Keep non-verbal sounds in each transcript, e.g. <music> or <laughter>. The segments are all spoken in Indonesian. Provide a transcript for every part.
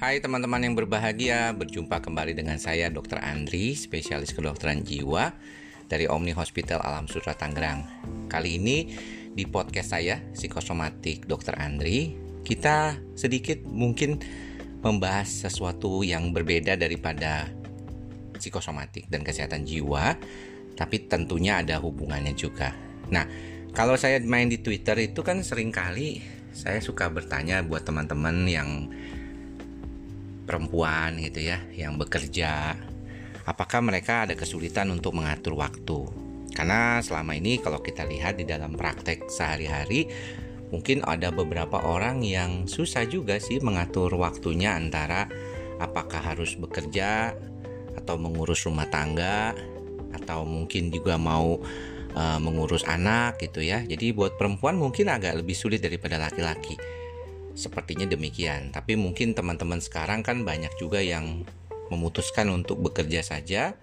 Hai teman-teman yang berbahagia, berjumpa kembali dengan saya Dr. Andri, spesialis kedokteran jiwa dari Omni Hospital Alam Sutra Tangerang. Kali ini di podcast saya, Psikosomatik Dr. Andri, kita sedikit mungkin membahas sesuatu yang berbeda daripada psikosomatik dan kesehatan jiwa, tapi tentunya ada hubungannya juga. Nah, kalau saya main di Twitter itu kan sering kali saya suka bertanya buat teman-teman yang perempuan gitu ya yang bekerja apakah mereka ada kesulitan untuk mengatur waktu karena selama ini kalau kita lihat di dalam praktek sehari-hari mungkin ada beberapa orang yang susah juga sih mengatur waktunya antara apakah harus bekerja atau mengurus rumah tangga atau mungkin juga mau uh, mengurus anak gitu ya. Jadi buat perempuan mungkin agak lebih sulit daripada laki-laki. Sepertinya demikian. Tapi mungkin teman-teman sekarang kan banyak juga yang memutuskan untuk bekerja saja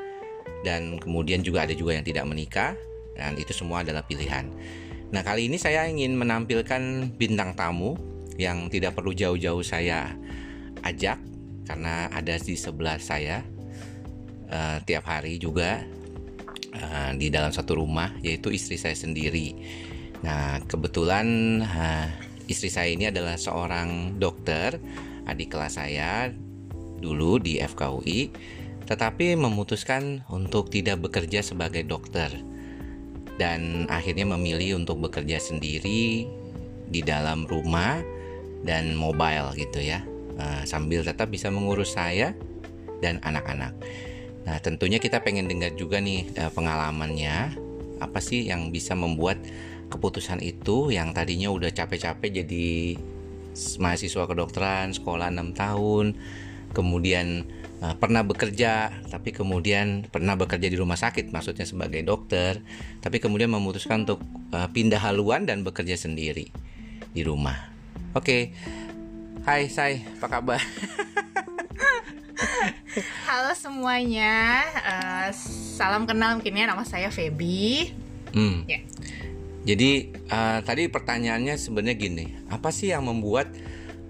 dan kemudian juga ada juga yang tidak menikah dan itu semua adalah pilihan. Nah, kali ini saya ingin menampilkan bintang tamu yang tidak perlu jauh-jauh saya ajak karena ada di sebelah saya uh, tiap hari juga uh, di dalam satu rumah yaitu istri saya sendiri. Nah, kebetulan uh, istri saya ini adalah seorang dokter, adik kelas saya dulu di FKUI, tetapi memutuskan untuk tidak bekerja sebagai dokter dan akhirnya memilih untuk bekerja sendiri di dalam rumah dan mobile gitu ya, uh, sambil tetap bisa mengurus saya dan anak-anak. Nah, tentunya kita pengen dengar juga nih uh, pengalamannya apa sih yang bisa membuat keputusan itu yang tadinya udah capek-capek jadi mahasiswa kedokteran sekolah 6 tahun kemudian uh, pernah bekerja tapi kemudian pernah bekerja di rumah sakit maksudnya sebagai dokter tapi kemudian memutuskan untuk uh, pindah haluan dan bekerja sendiri di rumah oke okay. Hai Say apa kabar <laughs> Halo semuanya, uh, salam kenal mungkin ya nama saya Feby. Hmm. Yeah. Jadi uh, tadi pertanyaannya sebenarnya gini, apa sih yang membuat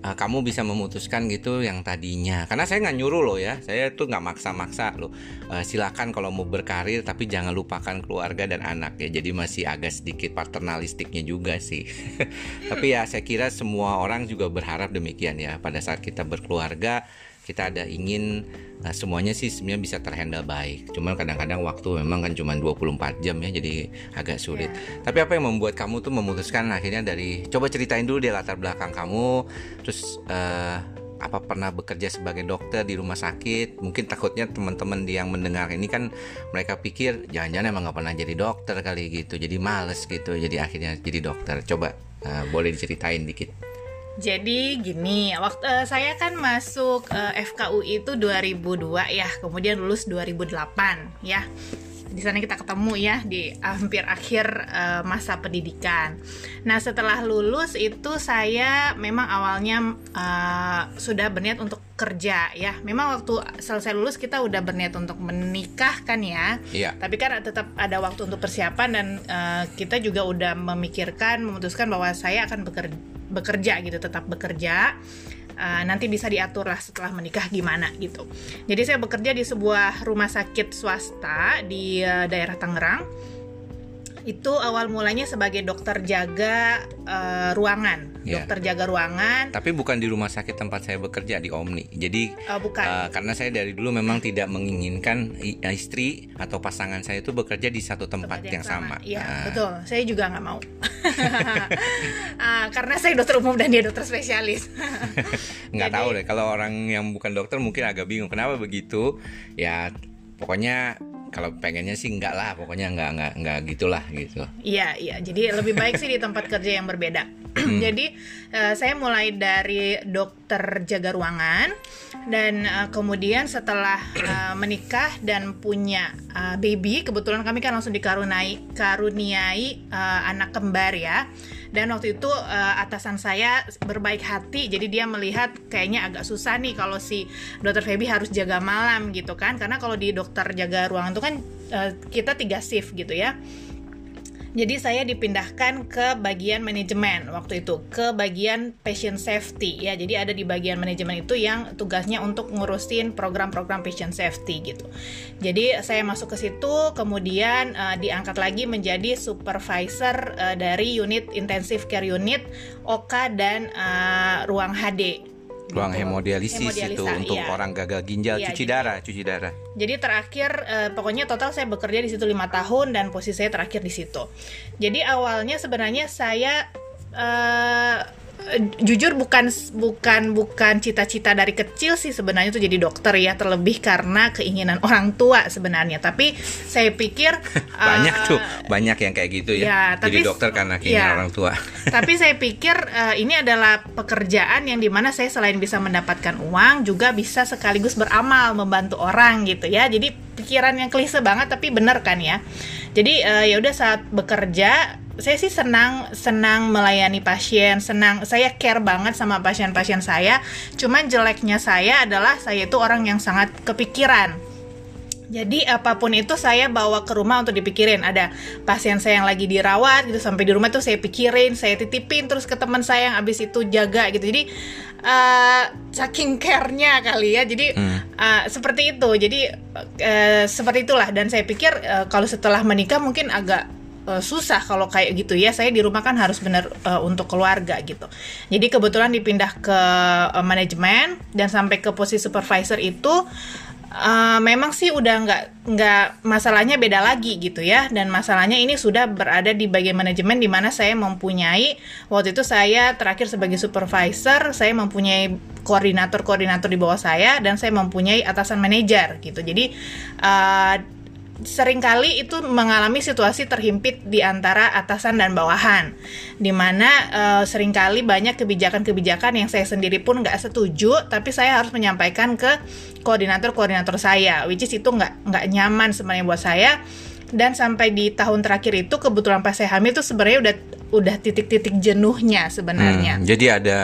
uh, kamu bisa memutuskan gitu yang tadinya? Karena saya nggak nyuruh loh ya, saya tuh nggak maksa-maksa loh. Uh, silakan kalau mau berkarir, tapi jangan lupakan keluarga dan anak ya. Jadi masih agak sedikit paternalistiknya juga sih. <laughs> tapi ya saya kira semua orang juga berharap demikian ya. Pada saat kita berkeluarga, kita ada ingin nah, semuanya sih sebenarnya bisa terhandle baik. Cuman kadang-kadang waktu memang kan cuma 24 jam ya jadi agak sulit. Yeah. Tapi apa yang membuat kamu tuh memutuskan akhirnya dari coba ceritain dulu di latar belakang kamu terus uh, apa pernah bekerja sebagai dokter di rumah sakit mungkin takutnya teman-teman yang mendengar ini kan mereka pikir jangan-jangan emang nggak pernah jadi dokter kali gitu jadi males gitu jadi akhirnya jadi dokter coba uh, boleh diceritain dikit jadi gini, waktu uh, saya kan masuk uh, FKUI itu 2002 ya, kemudian lulus 2008 ya. Di sana kita ketemu ya di hampir akhir uh, masa pendidikan. Nah, setelah lulus itu saya memang awalnya uh, sudah berniat untuk kerja ya. Memang waktu selesai lulus kita udah berniat untuk menikah kan ya. Iya. Tapi kan tetap ada waktu untuk persiapan dan uh, kita juga udah memikirkan memutuskan bahwa saya akan bekerja bekerja gitu tetap bekerja uh, nanti bisa diatur lah setelah menikah gimana gitu. Jadi saya bekerja di sebuah rumah sakit swasta di uh, daerah Tangerang itu awal mulanya sebagai dokter jaga uh, ruangan, yeah. dokter jaga ruangan. Tapi bukan di rumah sakit tempat saya bekerja di Omni. Jadi uh, bukan. Uh, karena saya dari dulu memang tidak menginginkan istri atau pasangan saya itu bekerja di satu tempat, tempat yang, yang sama. Iya uh. betul. Saya juga nggak mau. uh, <laughs> karena saya dokter umum dan dia dokter spesialis. <laughs> nggak tahu deh kalau orang yang bukan dokter mungkin agak bingung kenapa begitu. Ya pokoknya kalau pengennya sih enggak lah pokoknya enggak enggak enggak gitulah gitu. Iya iya. Jadi lebih baik sih di tempat kerja yang berbeda hmm. jadi uh, saya mulai dari dokter jaga ruangan dan uh, kemudian setelah uh, menikah dan punya uh, baby kebetulan kami kan langsung dikaruniai karuniai uh, anak kembar ya. Dan waktu itu uh, atasan saya berbaik hati jadi dia melihat kayaknya agak susah nih kalau si dokter Feby harus jaga malam gitu kan. Karena kalau di dokter jaga ruangan itu kan uh, kita tiga shift gitu ya Jadi saya dipindahkan ke bagian manajemen waktu itu, ke bagian patient safety ya. Jadi ada di bagian manajemen itu yang tugasnya untuk ngurusin program-program patient safety gitu. Jadi saya masuk ke situ, kemudian uh, diangkat lagi menjadi supervisor uh, dari unit intensive care unit, OK dan uh, ruang HD ruang gitu. hemodialisis itu untuk iya. orang gagal ginjal iya, cuci jadi, darah cuci darah jadi terakhir eh, pokoknya total saya bekerja di situ lima tahun dan posisi saya terakhir di situ jadi awalnya sebenarnya saya eh, jujur bukan bukan bukan cita-cita dari kecil sih sebenarnya tuh jadi dokter ya terlebih karena keinginan orang tua sebenarnya. Tapi saya pikir <laughs> banyak uh, tuh banyak yang kayak gitu ya, ya tapi, jadi dokter karena keinginan ya, orang tua. <laughs> Tapi saya pikir uh, ini adalah pekerjaan yang di mana saya selain bisa mendapatkan uang juga bisa sekaligus beramal membantu orang gitu ya. Jadi pikiran yang klise banget tapi benar kan ya. Jadi uh, ya udah saat bekerja saya sih senang senang melayani pasien, senang saya care banget sama pasien-pasien saya. Cuman jeleknya saya adalah saya itu orang yang sangat kepikiran. Jadi apa pun itu saya bawa ke rumah untuk dipikirin. Ada pasien saya yang lagi dirawat gitu sampai di rumah tuh saya pikirin, saya titipin terus ke teman saya yang abis itu jaga gitu. Jadi uh, saking care-nya kali ya. Jadi hmm. uh, seperti itu. Jadi uh, seperti itulah dan saya pikir uh, kalau setelah menikah mungkin agak uh, susah kalau kayak gitu ya. Saya di rumah kan harus benar uh, untuk keluarga gitu. Jadi kebetulan dipindah ke uh, manajemen dan sampai ke posisi supervisor itu uh, memang sih udah nggak nggak masalahnya beda lagi gitu ya dan masalahnya ini sudah berada di bagian manajemen di mana saya mempunyai waktu itu saya terakhir sebagai supervisor saya mempunyai koordinator-koordinator di bawah saya dan saya mempunyai atasan manajer gitu jadi uh, sering kali itu mengalami situasi terhimpit di antara atasan dan bawahan, di mana uh, sering kali banyak kebijakan-kebijakan yang saya sendiri pun nggak setuju, tapi saya harus menyampaikan ke koordinator-koordinator saya, which is itu nggak nggak nyaman sebenarnya buat saya. Dan sampai di tahun terakhir itu kebetulan pas saya hamil itu sebenarnya udah udah titik-titik jenuhnya sebenarnya. Hmm, jadi ada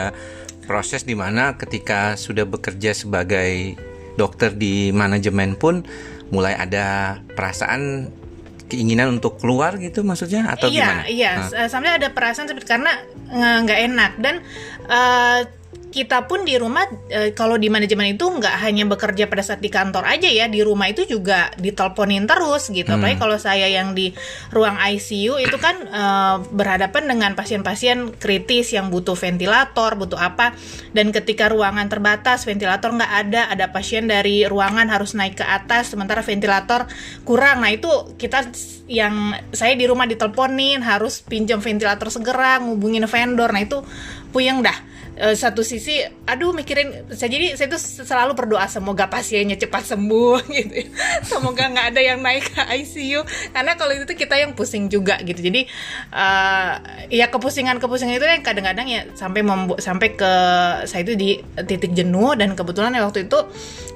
proses di mana ketika sudah bekerja sebagai dokter di manajemen pun mulai ada perasaan keinginan untuk keluar gitu maksudnya atau iya, gimana? Iya, iya. Sampai ada perasaan seperti karena nggak enak dan uh, kita pun di rumah e, kalau di manajemen itu nggak hanya bekerja pada saat di kantor aja ya di rumah itu juga diteleponin terus gitu. Hmm. apalagi kalau saya yang di ruang ICU itu kan e, berhadapan dengan pasien-pasien kritis yang butuh ventilator butuh apa. Dan ketika ruangan terbatas ventilator nggak ada ada pasien dari ruangan harus naik ke atas sementara ventilator kurang. Nah itu kita yang saya di rumah diteleponin harus pinjam ventilator segera ngubungin vendor. Nah itu puyeng dah uh, satu sisi aduh mikirin saya jadi saya tuh selalu berdoa semoga pasiennya cepat sembuh <laughs> gitu. Semoga nggak ada yang naik ke ICU karena kalau itu kita yang pusing juga gitu. Jadi uh, ya kepusingan kepusingan itu yang kadang-kadang ya sampai membuat sampai ke saya itu di titik jenuh dan kebetulan waktu itu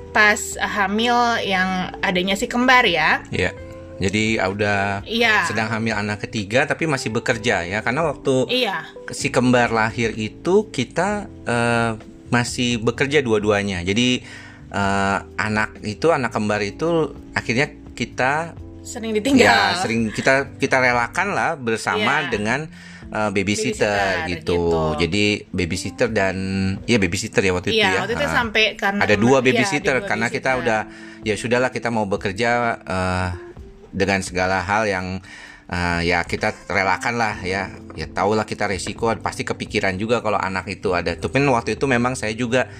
pas hamil yang adanya si kembar ya. Yeah jadi udah iya. sedang hamil anak ketiga tapi masih bekerja ya karena waktu iya. si kembar lahir itu kita uh, masih bekerja dua-duanya. Jadi uh, anak itu anak kembar itu akhirnya kita sering ditinggal. Ya, sering kita kita relakan lah bersama iya. dengan uh, babysitter, babysitter gitu. gitu. Jadi babysitter dan ya babysitter ya waktu iya, itu ya. waktu itu uh, sampai karena ada dua babysitter ya, karena babysitter. kita udah ya sudahlah kita mau bekerja uh, dengan segala hal yang uh, ya kita relakan lah ya. Ya tahulah kita resiko pasti kepikiran juga kalau anak itu ada. Tapi waktu itu memang saya juga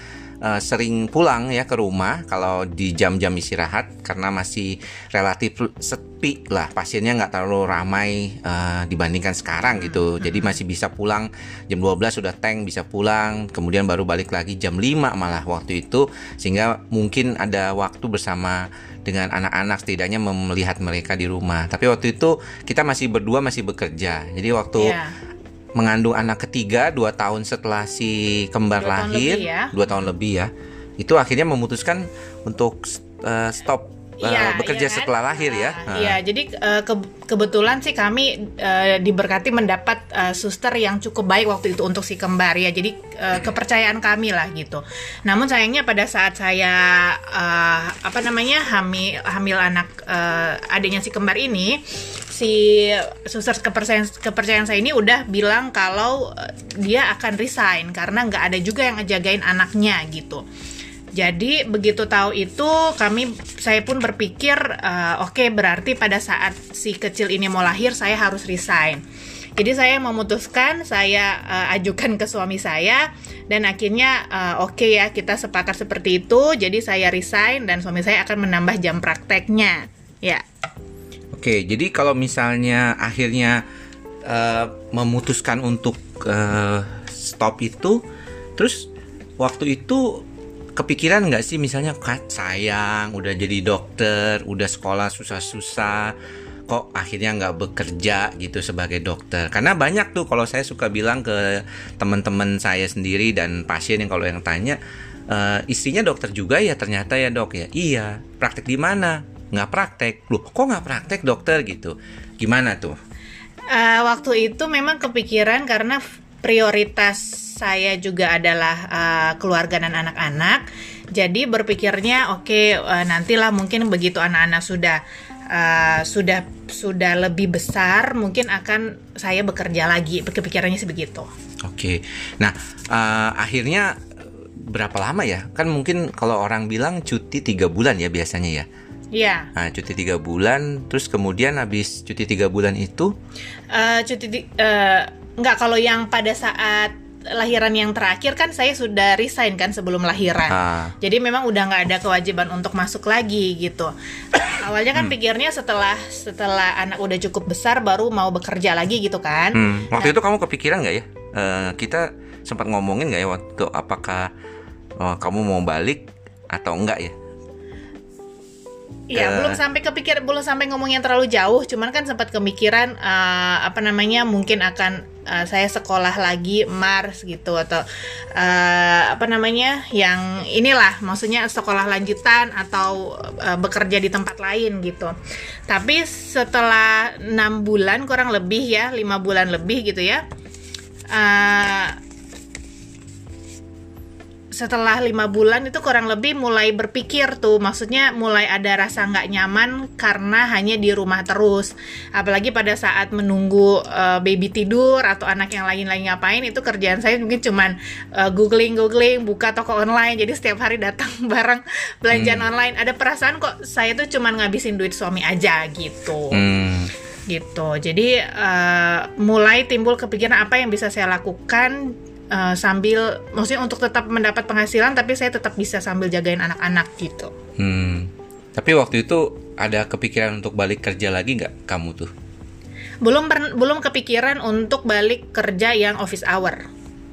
uh, sering pulang ya ke rumah kalau di jam-jam istirahat karena masih relatif sepi lah. Pasiennya nggak terlalu ramai uh, dibandingkan sekarang gitu. Hmm. jadi masih bisa pulang jam 12 sudah tank bisa pulang. Kemudian baru balik lagi jam 5 malah waktu itu. Sehingga mungkin ada waktu bersama dengan anak-anak setidaknya melihat mereka di rumah. Tapi waktu itu kita masih berdua masih bekerja. Jadi waktu yeah mengandung anak ketiga dua tahun setelah si kembar dua lahir tahun ya. dua tahun lebih ya itu akhirnya memutuskan untuk uh, stop uh, bekerja iya kan? setelah lahir ya. Uh, iya, jadi uh, ke kebetulan sih kami uh, diberkati mendapat uh, suster yang cukup baik waktu itu untuk si kembar ya. Jadi uh, kepercayaan kami lah gitu. Namun sayangnya pada saat saya uh, apa namanya hamil hamil anak uh, adiknya si kembar ini si suster kepercayaan kepercayaan saya ini udah bilang kalau dia akan resign karena nggak ada juga yang ngejagain anaknya gitu. Jadi begitu tahu itu kami saya pun berpikir uh, oke okay, berarti pada saat si kecil ini mau lahir saya harus resign. Jadi saya memutuskan saya uh, ajukan ke suami saya dan akhirnya uh, oke okay ya kita sepakat seperti itu. Jadi saya resign dan suami saya akan menambah jam prakteknya. Ya. Oke, jadi kalau misalnya akhirnya uh, memutuskan untuk uh, stop itu, terus waktu itu kepikiran nggak sih? Misalnya kat sayang udah jadi dokter udah sekolah susah-susah kok akhirnya nggak bekerja gitu sebagai dokter. Karena banyak tuh kalau saya suka bilang ke teman-teman saya sendiri dan pasien yang kalau yang tanya e, istrinya dokter juga ya ternyata ya dok? Ya iya. Praktek di mana? Nggak praktek. Loh kok nggak praktek dokter? Gitu. Gimana tuh? Uh, waktu itu memang kepikiran karena prioritas saya juga adalah uh, keluarga dan anak-anak. Jadi berpikirnya oke okay, uh, eh, nantilah mungkin begitu anak-anak sudah uh, sudah sudah lebih besar mungkin akan saya bekerja lagi. Kepikirannya sebegitu. Oke. Okay. Nah, uh, akhirnya berapa lama ya? Kan mungkin kalau orang bilang cuti tiga bulan ya biasanya ya. Iya. Nah, cuti tiga bulan, terus kemudian habis cuti tiga bulan itu? Uh, cuti uh, nggak kalau yang pada saat lahiran yang terakhir kan saya sudah resign kan sebelum lahiran. Ah. Jadi memang udah nggak ada kewajiban untuk masuk lagi gitu. <coughs> Awalnya kan hmm. pikirnya setelah setelah anak udah cukup besar baru mau bekerja lagi gitu kan. Hmm. Waktu nah, itu kamu kepikiran nggak ya? Uh, kita sempat ngomongin nggak ya waktu apakah uh, kamu mau balik atau enggak ya? Iya, uh, belum sampai kepikir, belum sampai ngomong yang terlalu jauh. Cuman kan sempat kemikiran uh, apa namanya mungkin akan uh, saya sekolah lagi Mars gitu atau uh, apa namanya yang inilah, maksudnya sekolah lanjutan atau uh, bekerja di tempat lain gitu. Tapi setelah enam bulan kurang lebih ya, lima bulan lebih gitu ya. Uh, setelah lima bulan itu kurang lebih mulai berpikir tuh. Maksudnya mulai ada rasa nggak nyaman karena hanya di rumah terus. Apalagi pada saat menunggu uh, baby tidur atau anak yang lain lagi ngapain itu kerjaan saya mungkin cuman uh, googling googling buka toko online. Jadi setiap hari datang <laughs> barang belanjaan hmm. online. Ada perasaan kok saya tuh cuman ngabisin duit suami aja gitu. Hmm. Gitu. Jadi uh, mulai timbul kepikiran apa yang bisa saya lakukan uh, sambil maksudnya untuk tetap mendapat penghasilan tapi saya tetap bisa sambil jagain anak-anak gitu. Hmm. Tapi waktu itu ada kepikiran untuk balik kerja lagi nggak kamu tuh? Belum belum kepikiran untuk balik kerja yang office hour.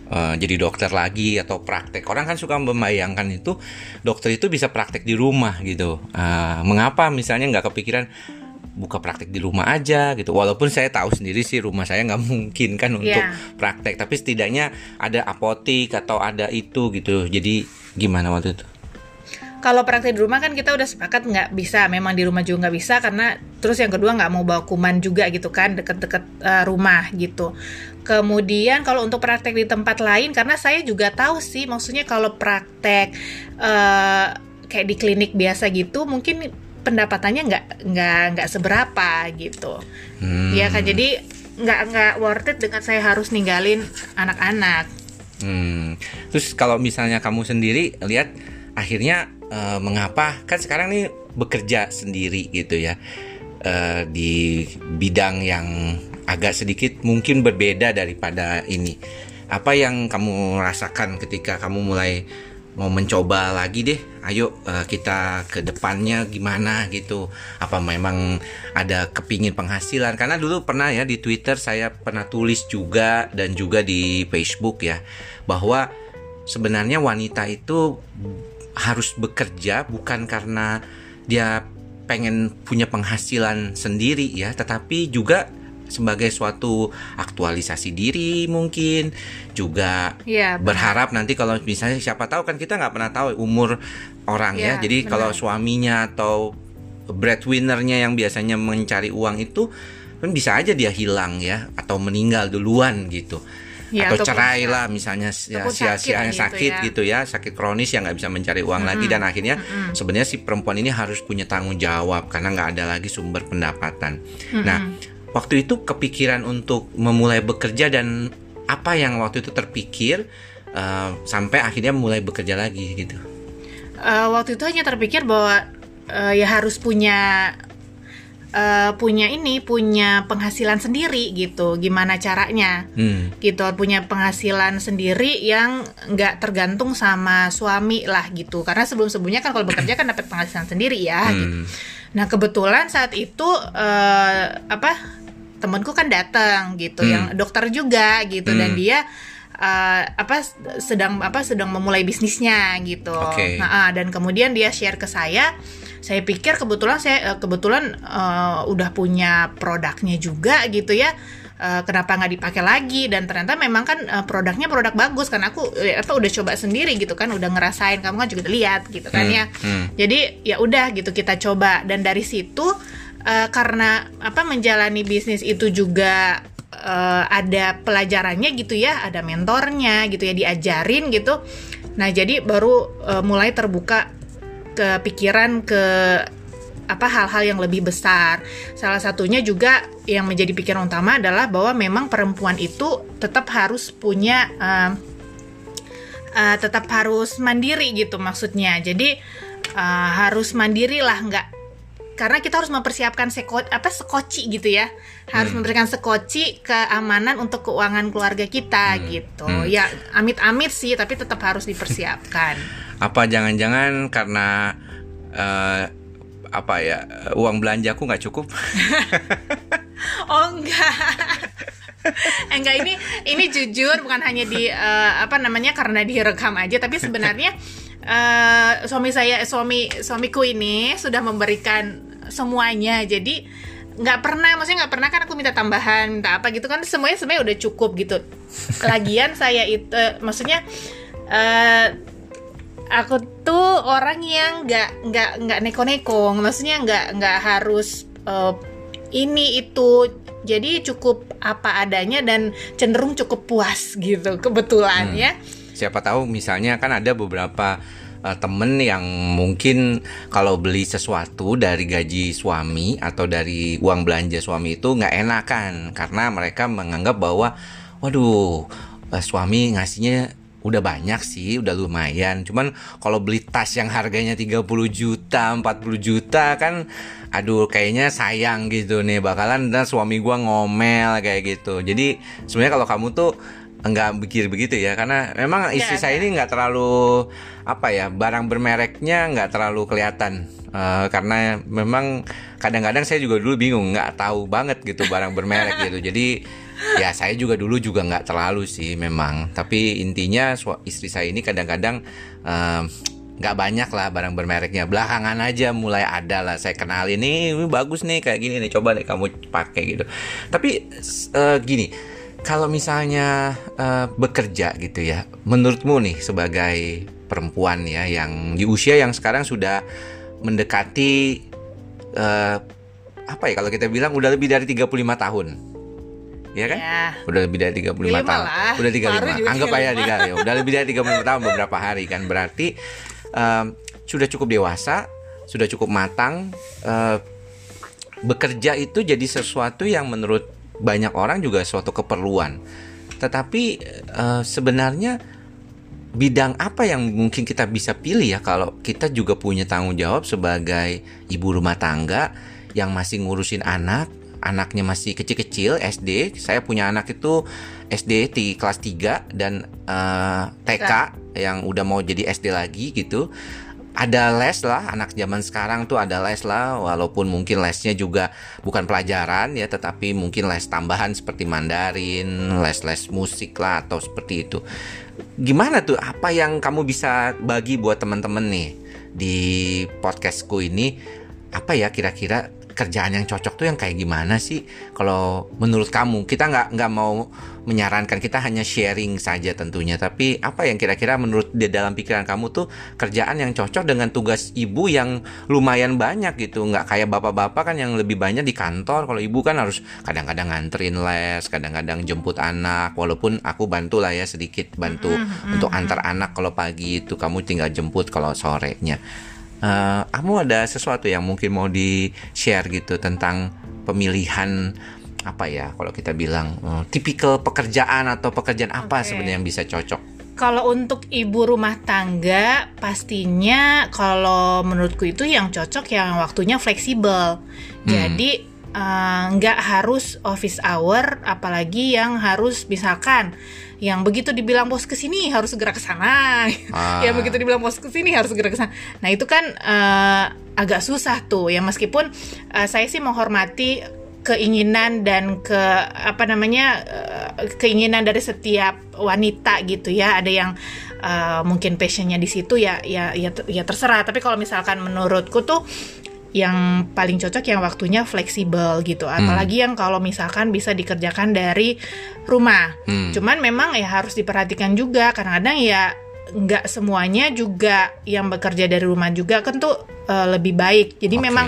Uh, jadi dokter lagi atau praktek orang kan suka membayangkan itu dokter itu bisa praktek di rumah gitu. Uh, mengapa misalnya nggak kepikiran buka praktek di rumah aja gitu. Walaupun saya tahu sendiri sih rumah saya nggak <laughs> mungkin kan untuk yeah. praktek tapi setidaknya ada apotik atau ada itu gitu. Jadi gimana waktu itu? Kalau praktek di rumah kan kita udah sepakat nggak bisa memang di rumah juga nggak bisa karena terus yang kedua nggak mau bawa kuman juga gitu kan deket-deket uh, rumah gitu. Kemudian kalau untuk praktek di tempat lain karena saya juga tahu sih maksudnya kalau praktek uh, kayak di klinik biasa gitu mungkin pendapatannya nggak nggak nggak seberapa gitu. Hmm. ya kan jadi nggak nggak worth it dengan saya harus ninggalin anak-anak. Hmm. terus kalau misalnya kamu sendiri lihat akhirnya uh, mengapa? Kan sekarang nih bekerja sendiri gitu ya. Uh, di bidang yang agak sedikit mungkin berbeda daripada ini. Apa yang kamu rasakan ketika kamu mulai mau mencoba lagi deh. Ayo uh, kita ke depannya gimana gitu. Apa memang ada kepingin penghasilan? Karena dulu pernah ya di Twitter saya pernah tulis juga dan juga di Facebook ya bahwa sebenarnya wanita itu harus bekerja bukan karena dia pengen punya penghasilan sendiri ya tetapi juga sebagai suatu aktualisasi diri mungkin juga ya, berharap nanti kalau misalnya siapa tahu kan kita nggak pernah tahu umur orang ya, ya. jadi benar. kalau suaminya atau breadwinnernya yang biasanya mencari uang itu kan bisa aja dia hilang ya atau meninggal duluan gitu. Ya, atau cerai lah misalnya ataupun sia-sia sakit sakit, gitu gitu, ya sakit kronis yang nggak bisa mencari uang lagi. Dan akhirnya sebenarnya si perempuan ini harus punya tanggung jawab karena nggak ada lagi sumber pendapatan. Nah waktu itu kepikiran untuk memulai bekerja dan apa yang waktu itu terpikir eh, sampai akhirnya mulai bekerja lagi gitu Eh, waktu itu hanya terpikir bahwa eh, ya harus punya eh, punya ini punya penghasilan sendiri gitu gimana caranya hmm. gitu punya penghasilan sendiri yang nggak tergantung sama suami lah gitu karena sebelum sebelumnya kan kalau bekerja kan dapat penghasilan sendiri ya gitu. Hmm. nah kebetulan saat itu eh, apa temanku kan datang gitu Hmm. yang dokter juga gitu dan Hmm. dia eh, apa sedang apa sedang memulai bisnisnya gitu Oke. Nah, ah, dan kemudian dia share ke saya saya pikir kebetulan saya eh, kebetulan eh, udah punya produknya juga gitu ya Eh, kenapa nggak dipakai lagi dan ternyata memang kan eh, produknya produk bagus kan aku eh, apa udah coba sendiri gitu kan udah ngerasain kamu kan juga lihat gitu kan Hmm, ya hmm. jadi ya udah gitu kita coba dan dari situ eh, karena apa menjalani bisnis itu juga eh, ada pelajarannya gitu ya ada mentornya gitu ya diajarin gitu nah jadi baru eh, mulai terbuka kepikiran ke apa hal-hal yang lebih besar. Salah satunya juga yang menjadi pikiran utama adalah bahwa memang perempuan itu tetap harus punya em, eh, tetap harus mandiri gitu maksudnya. Jadi eh, harus mandiri lah nggak karena kita harus mempersiapkan seko, apa sekoci gitu ya. Harus memberikan sekoci keamanan untuk keuangan keluarga kita gitu. Hmm. ya amit-amit sih tapi tetap harus dipersiapkan. <laughs> Apa jangan-jangan karena eh, apa ya uang belanjaku nggak cukup? <laughs> Oh enggak. <laughs> enggak ini ini jujur bukan hanya di eh, apa namanya karena direkam aja tapi sebenarnya eh, suami saya suami suamiku ini sudah memberikan semuanya. Jadi nggak pernah maksudnya nggak pernah kan aku minta tambahan minta apa gitu kan semuanya sebenarnya udah cukup gitu. <laughs> Lagian saya itu eh, maksudnya eh aku tuh orang yang nggak nggak nggak neko-neko maksudnya nggak nggak harus eh, ini itu jadi cukup apa adanya dan cenderung cukup puas gitu kebetulan Hmm. ya siapa tahu misalnya kan ada beberapa eh, temen yang mungkin kalau beli sesuatu dari gaji suami atau dari uang belanja suami itu nggak enakan karena mereka menganggap bahwa waduh eh, suami ngasihnya udah banyak sih, udah lumayan. Cuman kalau beli tas yang harganya 30 juta, 40 juta kan aduh kayaknya sayang gitu nih bakalan dan suami gua ngomel kayak gitu. Jadi sebenarnya kalau kamu tuh enggak pikir begitu ya karena memang istri Nggak, saya ini nggak terlalu apa ya barang bermereknya nggak terlalu kelihatan. Eh, karena memang kadang-kadang saya juga dulu bingung nggak tahu banget gitu barang bermerek gitu. Jadi ya saya juga dulu juga nggak terlalu sih memang. Tapi intinya istri saya ini kadang-kadang eh, nggak banyak lah barang bermereknya. Belakangan aja mulai ada lah saya kenal ini ini bagus nih kayak gini nih coba deh kamu pakai gitu. Tapi eh, gini kalau misalnya eh, bekerja gitu ya menurutmu nih sebagai perempuan ya yang di usia yang sekarang sudah mendekati eh, apa ya kalau kita bilang udah lebih dari 35 tahun ya kan ya udah lebih dari 35 Lima tahun. lah. Udah Baru 35. juga Anggap aja 35. 35. Ya, Udah lebih dari 35 tahun beberapa hari kan. Berarti em, sudah cukup dewasa, sudah cukup matang. eh, bekerja itu jadi sesuatu yang menurut banyak orang juga suatu keperluan. Tetapi eh, sebenarnya bidang apa yang mungkin kita bisa pilih ya kalau kita juga punya tanggung jawab sebagai ibu rumah tangga yang masih ngurusin anak, anaknya masih kecil-kecil SD. Saya punya anak itu SD di kelas 3 dan eh, TK yang udah mau jadi SD lagi gitu. Ada les lah, anak zaman sekarang tuh ada les lah, walaupun mungkin lesnya juga bukan pelajaran ya, tetapi mungkin les tambahan seperti Mandarin, les-les musik lah atau seperti itu. Gimana tuh apa yang kamu bisa bagi buat teman-teman nih di podcastku ini? Apa ya kira-kira kerjaan yang cocok tuh yang kayak gimana sih? Kalau menurut kamu, kita nggak nggak mau menyarankan, kita hanya sharing saja tentunya. Tapi apa yang kira-kira menurut di dalam pikiran kamu tuh kerjaan yang cocok dengan tugas ibu yang lumayan banyak gitu? Nggak kayak bapak-bapak kan yang lebih banyak di kantor. Kalau ibu kan harus kadang-kadang nganterin les, kadang-kadang jemput anak. Walaupun aku bantu lah ya sedikit bantu mm -hmm. untuk antar anak kalau pagi itu kamu tinggal jemput kalau sorenya uh, kamu ada sesuatu yang mungkin mau di share gitu tentang pemilihan apa ya kalau kita bilang uh, tipikal pekerjaan atau pekerjaan apa okay. sebenarnya yang bisa cocok kalau untuk ibu rumah tangga pastinya kalau menurutku itu yang cocok yang waktunya fleksibel hmm. jadi eh, nggak uh, harus office hour apalagi yang harus misalkan yang begitu dibilang bos ke sini harus segera ke sana. Ah. <laughs> ya begitu dibilang bos ke sini harus segera ke sana. Nah itu kan uh, agak susah tuh ya. Meskipun uh, saya sih menghormati keinginan dan ke apa namanya uh, keinginan dari setiap wanita gitu ya. Ada yang uh, mungkin passionnya di situ ya ya ya ya terserah. Tapi kalau misalkan menurutku tuh yang paling cocok yang waktunya fleksibel gitu. Hmm. Apalagi hmm. yang kalau misalkan bisa dikerjakan dari rumah. Hmm. Cuman memang ya harus diperhatikan juga kadang-kadang ya nggak semuanya juga yang bekerja dari rumah juga kan tuh uh, lebih baik. Jadi okay. memang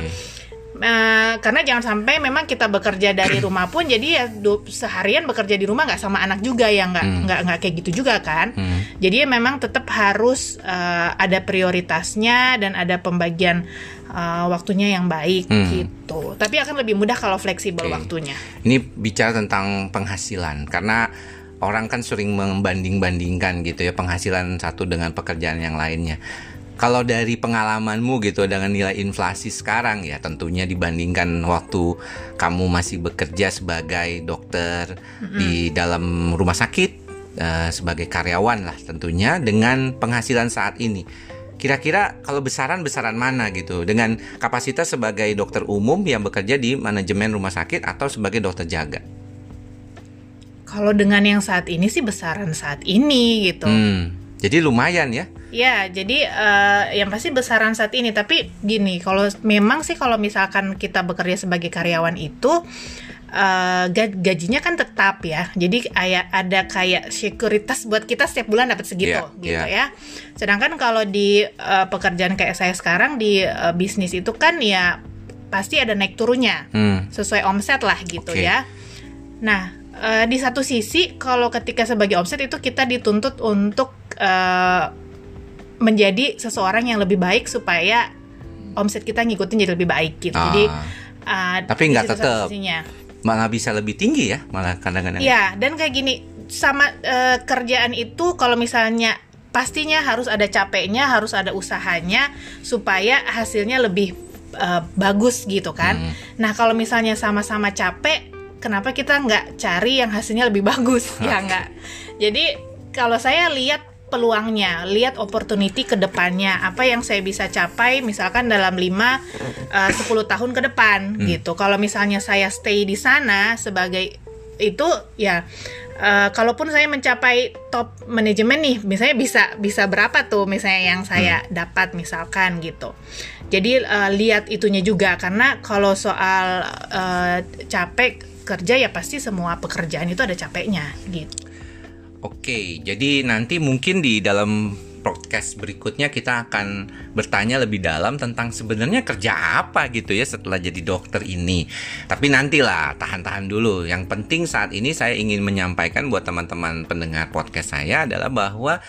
Uh, karena jangan sampai memang kita bekerja dari <clears throat> rumah pun jadi ya seharian bekerja di rumah nggak sama anak juga ya nggak hmm. nggak nggak kayak gitu juga kan hmm. jadi ya memang tetap harus uh, ada prioritasnya dan ada pembagian uh, waktunya yang baik hmm. gitu. Tapi akan lebih mudah kalau fleksibel okay. waktunya. Ini bicara tentang penghasilan karena orang kan sering membanding-bandingkan gitu ya penghasilan satu dengan pekerjaan yang lainnya. Kalau dari pengalamanmu gitu dengan nilai inflasi sekarang ya tentunya dibandingkan waktu kamu masih bekerja sebagai dokter mm-hmm. di dalam rumah sakit uh, sebagai karyawan lah tentunya dengan penghasilan saat ini Kira-kira kalau besaran-besaran mana gitu dengan kapasitas sebagai dokter umum yang bekerja di manajemen rumah sakit atau sebagai dokter jaga? Kalau dengan yang saat ini sih besaran saat ini gitu. Hmm, jadi lumayan ya? Ya, jadi uh, yang pasti besaran saat ini. Tapi gini, kalau memang sih kalau misalkan kita bekerja sebagai karyawan itu uh, gajinya kan tetap ya. Jadi kayak ada kayak sekuritas buat kita setiap bulan dapat segitu yeah, gitu yeah. ya. Sedangkan kalau di uh, pekerjaan kayak saya sekarang di uh, bisnis itu kan ya pasti ada naik turunnya. Hmm. Sesuai omset lah gitu okay. ya. Nah, uh, di satu sisi kalau ketika sebagai omset itu kita dituntut untuk uh, menjadi seseorang yang lebih baik supaya omset kita ngikutin jadi lebih baik gitu. Ah. Jadi uh, tapi nggak tetap malah bisa lebih tinggi ya malah kadang-kadang ya dan kayak gini sama uh, kerjaan itu kalau misalnya pastinya harus ada capeknya harus ada usahanya supaya hasilnya lebih uh, bagus gitu kan hmm. nah kalau misalnya sama-sama capek kenapa kita nggak cari yang hasilnya lebih <laughs> bagus ya nggak jadi kalau saya lihat peluangnya, lihat opportunity ke depannya, apa yang saya bisa capai misalkan dalam 5 uh, 10 tahun ke depan hmm. gitu. Kalau misalnya saya stay di sana sebagai itu ya uh, kalaupun saya mencapai top manajemen nih, misalnya bisa bisa berapa tuh misalnya yang saya hmm. dapat misalkan gitu. Jadi uh, lihat itunya juga karena kalau soal uh, capek kerja ya pasti semua pekerjaan itu ada capeknya gitu. Oke, jadi nanti mungkin di dalam podcast berikutnya kita akan bertanya lebih dalam tentang sebenarnya kerja apa gitu ya setelah jadi dokter ini. Tapi nantilah, tahan-tahan dulu. Yang penting saat ini saya ingin menyampaikan buat teman-teman pendengar podcast saya adalah bahwa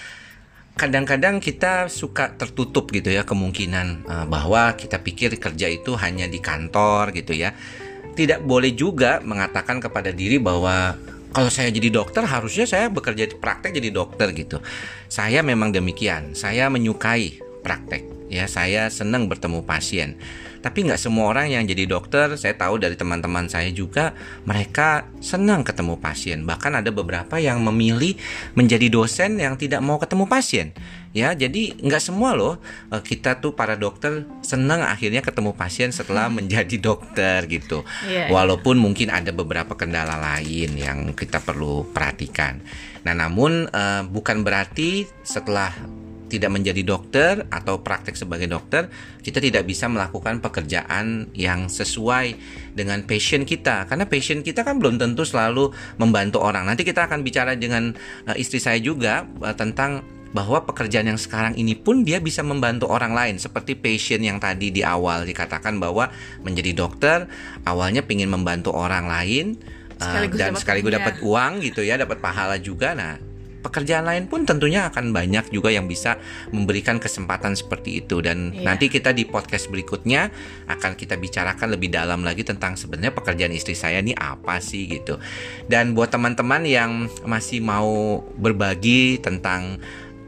kadang-kadang kita suka tertutup gitu ya kemungkinan uh, bahwa kita pikir kerja itu hanya di kantor gitu ya. Tidak boleh juga mengatakan kepada diri bahwa kalau saya jadi dokter harusnya saya bekerja di praktek jadi dokter gitu. Saya memang demikian. Saya menyukai praktek. Ya, saya senang bertemu pasien. Tapi nggak semua orang yang jadi dokter, saya tahu dari teman-teman saya juga, mereka senang ketemu pasien. Bahkan ada beberapa yang memilih menjadi dosen yang tidak mau ketemu pasien ya jadi nggak semua loh eh, kita tuh para dokter senang akhirnya ketemu pasien setelah menjadi dokter gitu yeah, iya. walaupun yeah. mungkin ada beberapa kendala lain yang kita perlu perhatikan nah namun uh, bukan berarti setelah tidak menjadi dokter atau praktek sebagai dokter, kita tidak bisa melakukan pekerjaan yang sesuai dengan passion kita. Karena passion kita kan belum tentu selalu membantu orang. Nanti kita akan bicara dengan uh, istri saya juga uh, tentang bahwa pekerjaan yang sekarang ini pun dia bisa membantu orang lain seperti passion yang tadi di awal dikatakan bahwa menjadi dokter awalnya ingin membantu orang lain sekaligus uh, dan sekaligus dapat uang gitu ya dapat pahala juga nah pekerjaan lain pun tentunya akan banyak juga yang bisa memberikan kesempatan seperti itu dan yeah. nanti kita di podcast berikutnya akan kita bicarakan lebih dalam lagi tentang sebenarnya pekerjaan istri saya ini apa sih gitu dan buat teman-teman yang masih mau berbagi tentang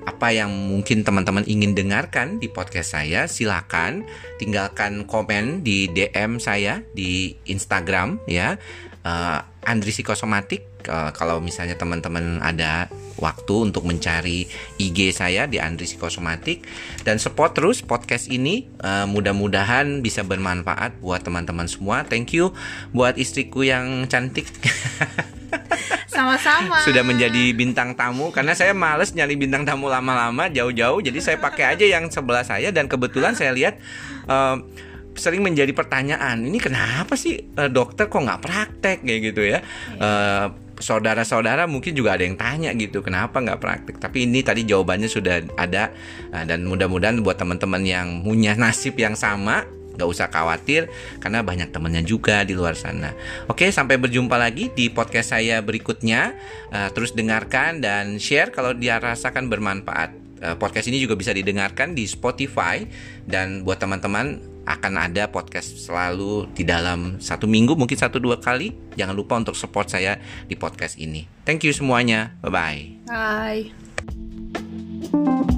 apa yang mungkin teman-teman ingin dengarkan di podcast saya, silakan tinggalkan komen di DM saya di Instagram ya. Uh, Andri Psikosomatik uh, kalau misalnya teman-teman ada waktu untuk mencari IG saya di Andri Psikosomatik dan support terus podcast ini uh, mudah-mudahan bisa bermanfaat buat teman-teman semua. Thank you buat istriku yang cantik. <laughs> Sama-sama. Sudah menjadi bintang tamu karena saya males nyari bintang tamu lama-lama jauh-jauh. Jadi saya pakai aja yang sebelah saya dan kebetulan saya lihat uh, sering menjadi pertanyaan ini kenapa sih uh, dokter kok nggak praktek kayak gitu ya. Uh, saudara-saudara mungkin juga ada yang tanya gitu kenapa nggak praktek tapi ini tadi jawabannya sudah ada dan mudah-mudahan buat teman-teman yang punya nasib yang sama Gak usah khawatir karena banyak temennya juga di luar sana. Oke, sampai berjumpa lagi di podcast saya berikutnya. Uh, terus dengarkan dan share kalau dia rasakan bermanfaat. Podcast ini juga bisa didengarkan di Spotify dan buat teman-teman akan ada podcast selalu di dalam satu minggu mungkin satu dua kali. Jangan lupa untuk support saya di podcast ini. Thank you semuanya. Bye bye. Bye.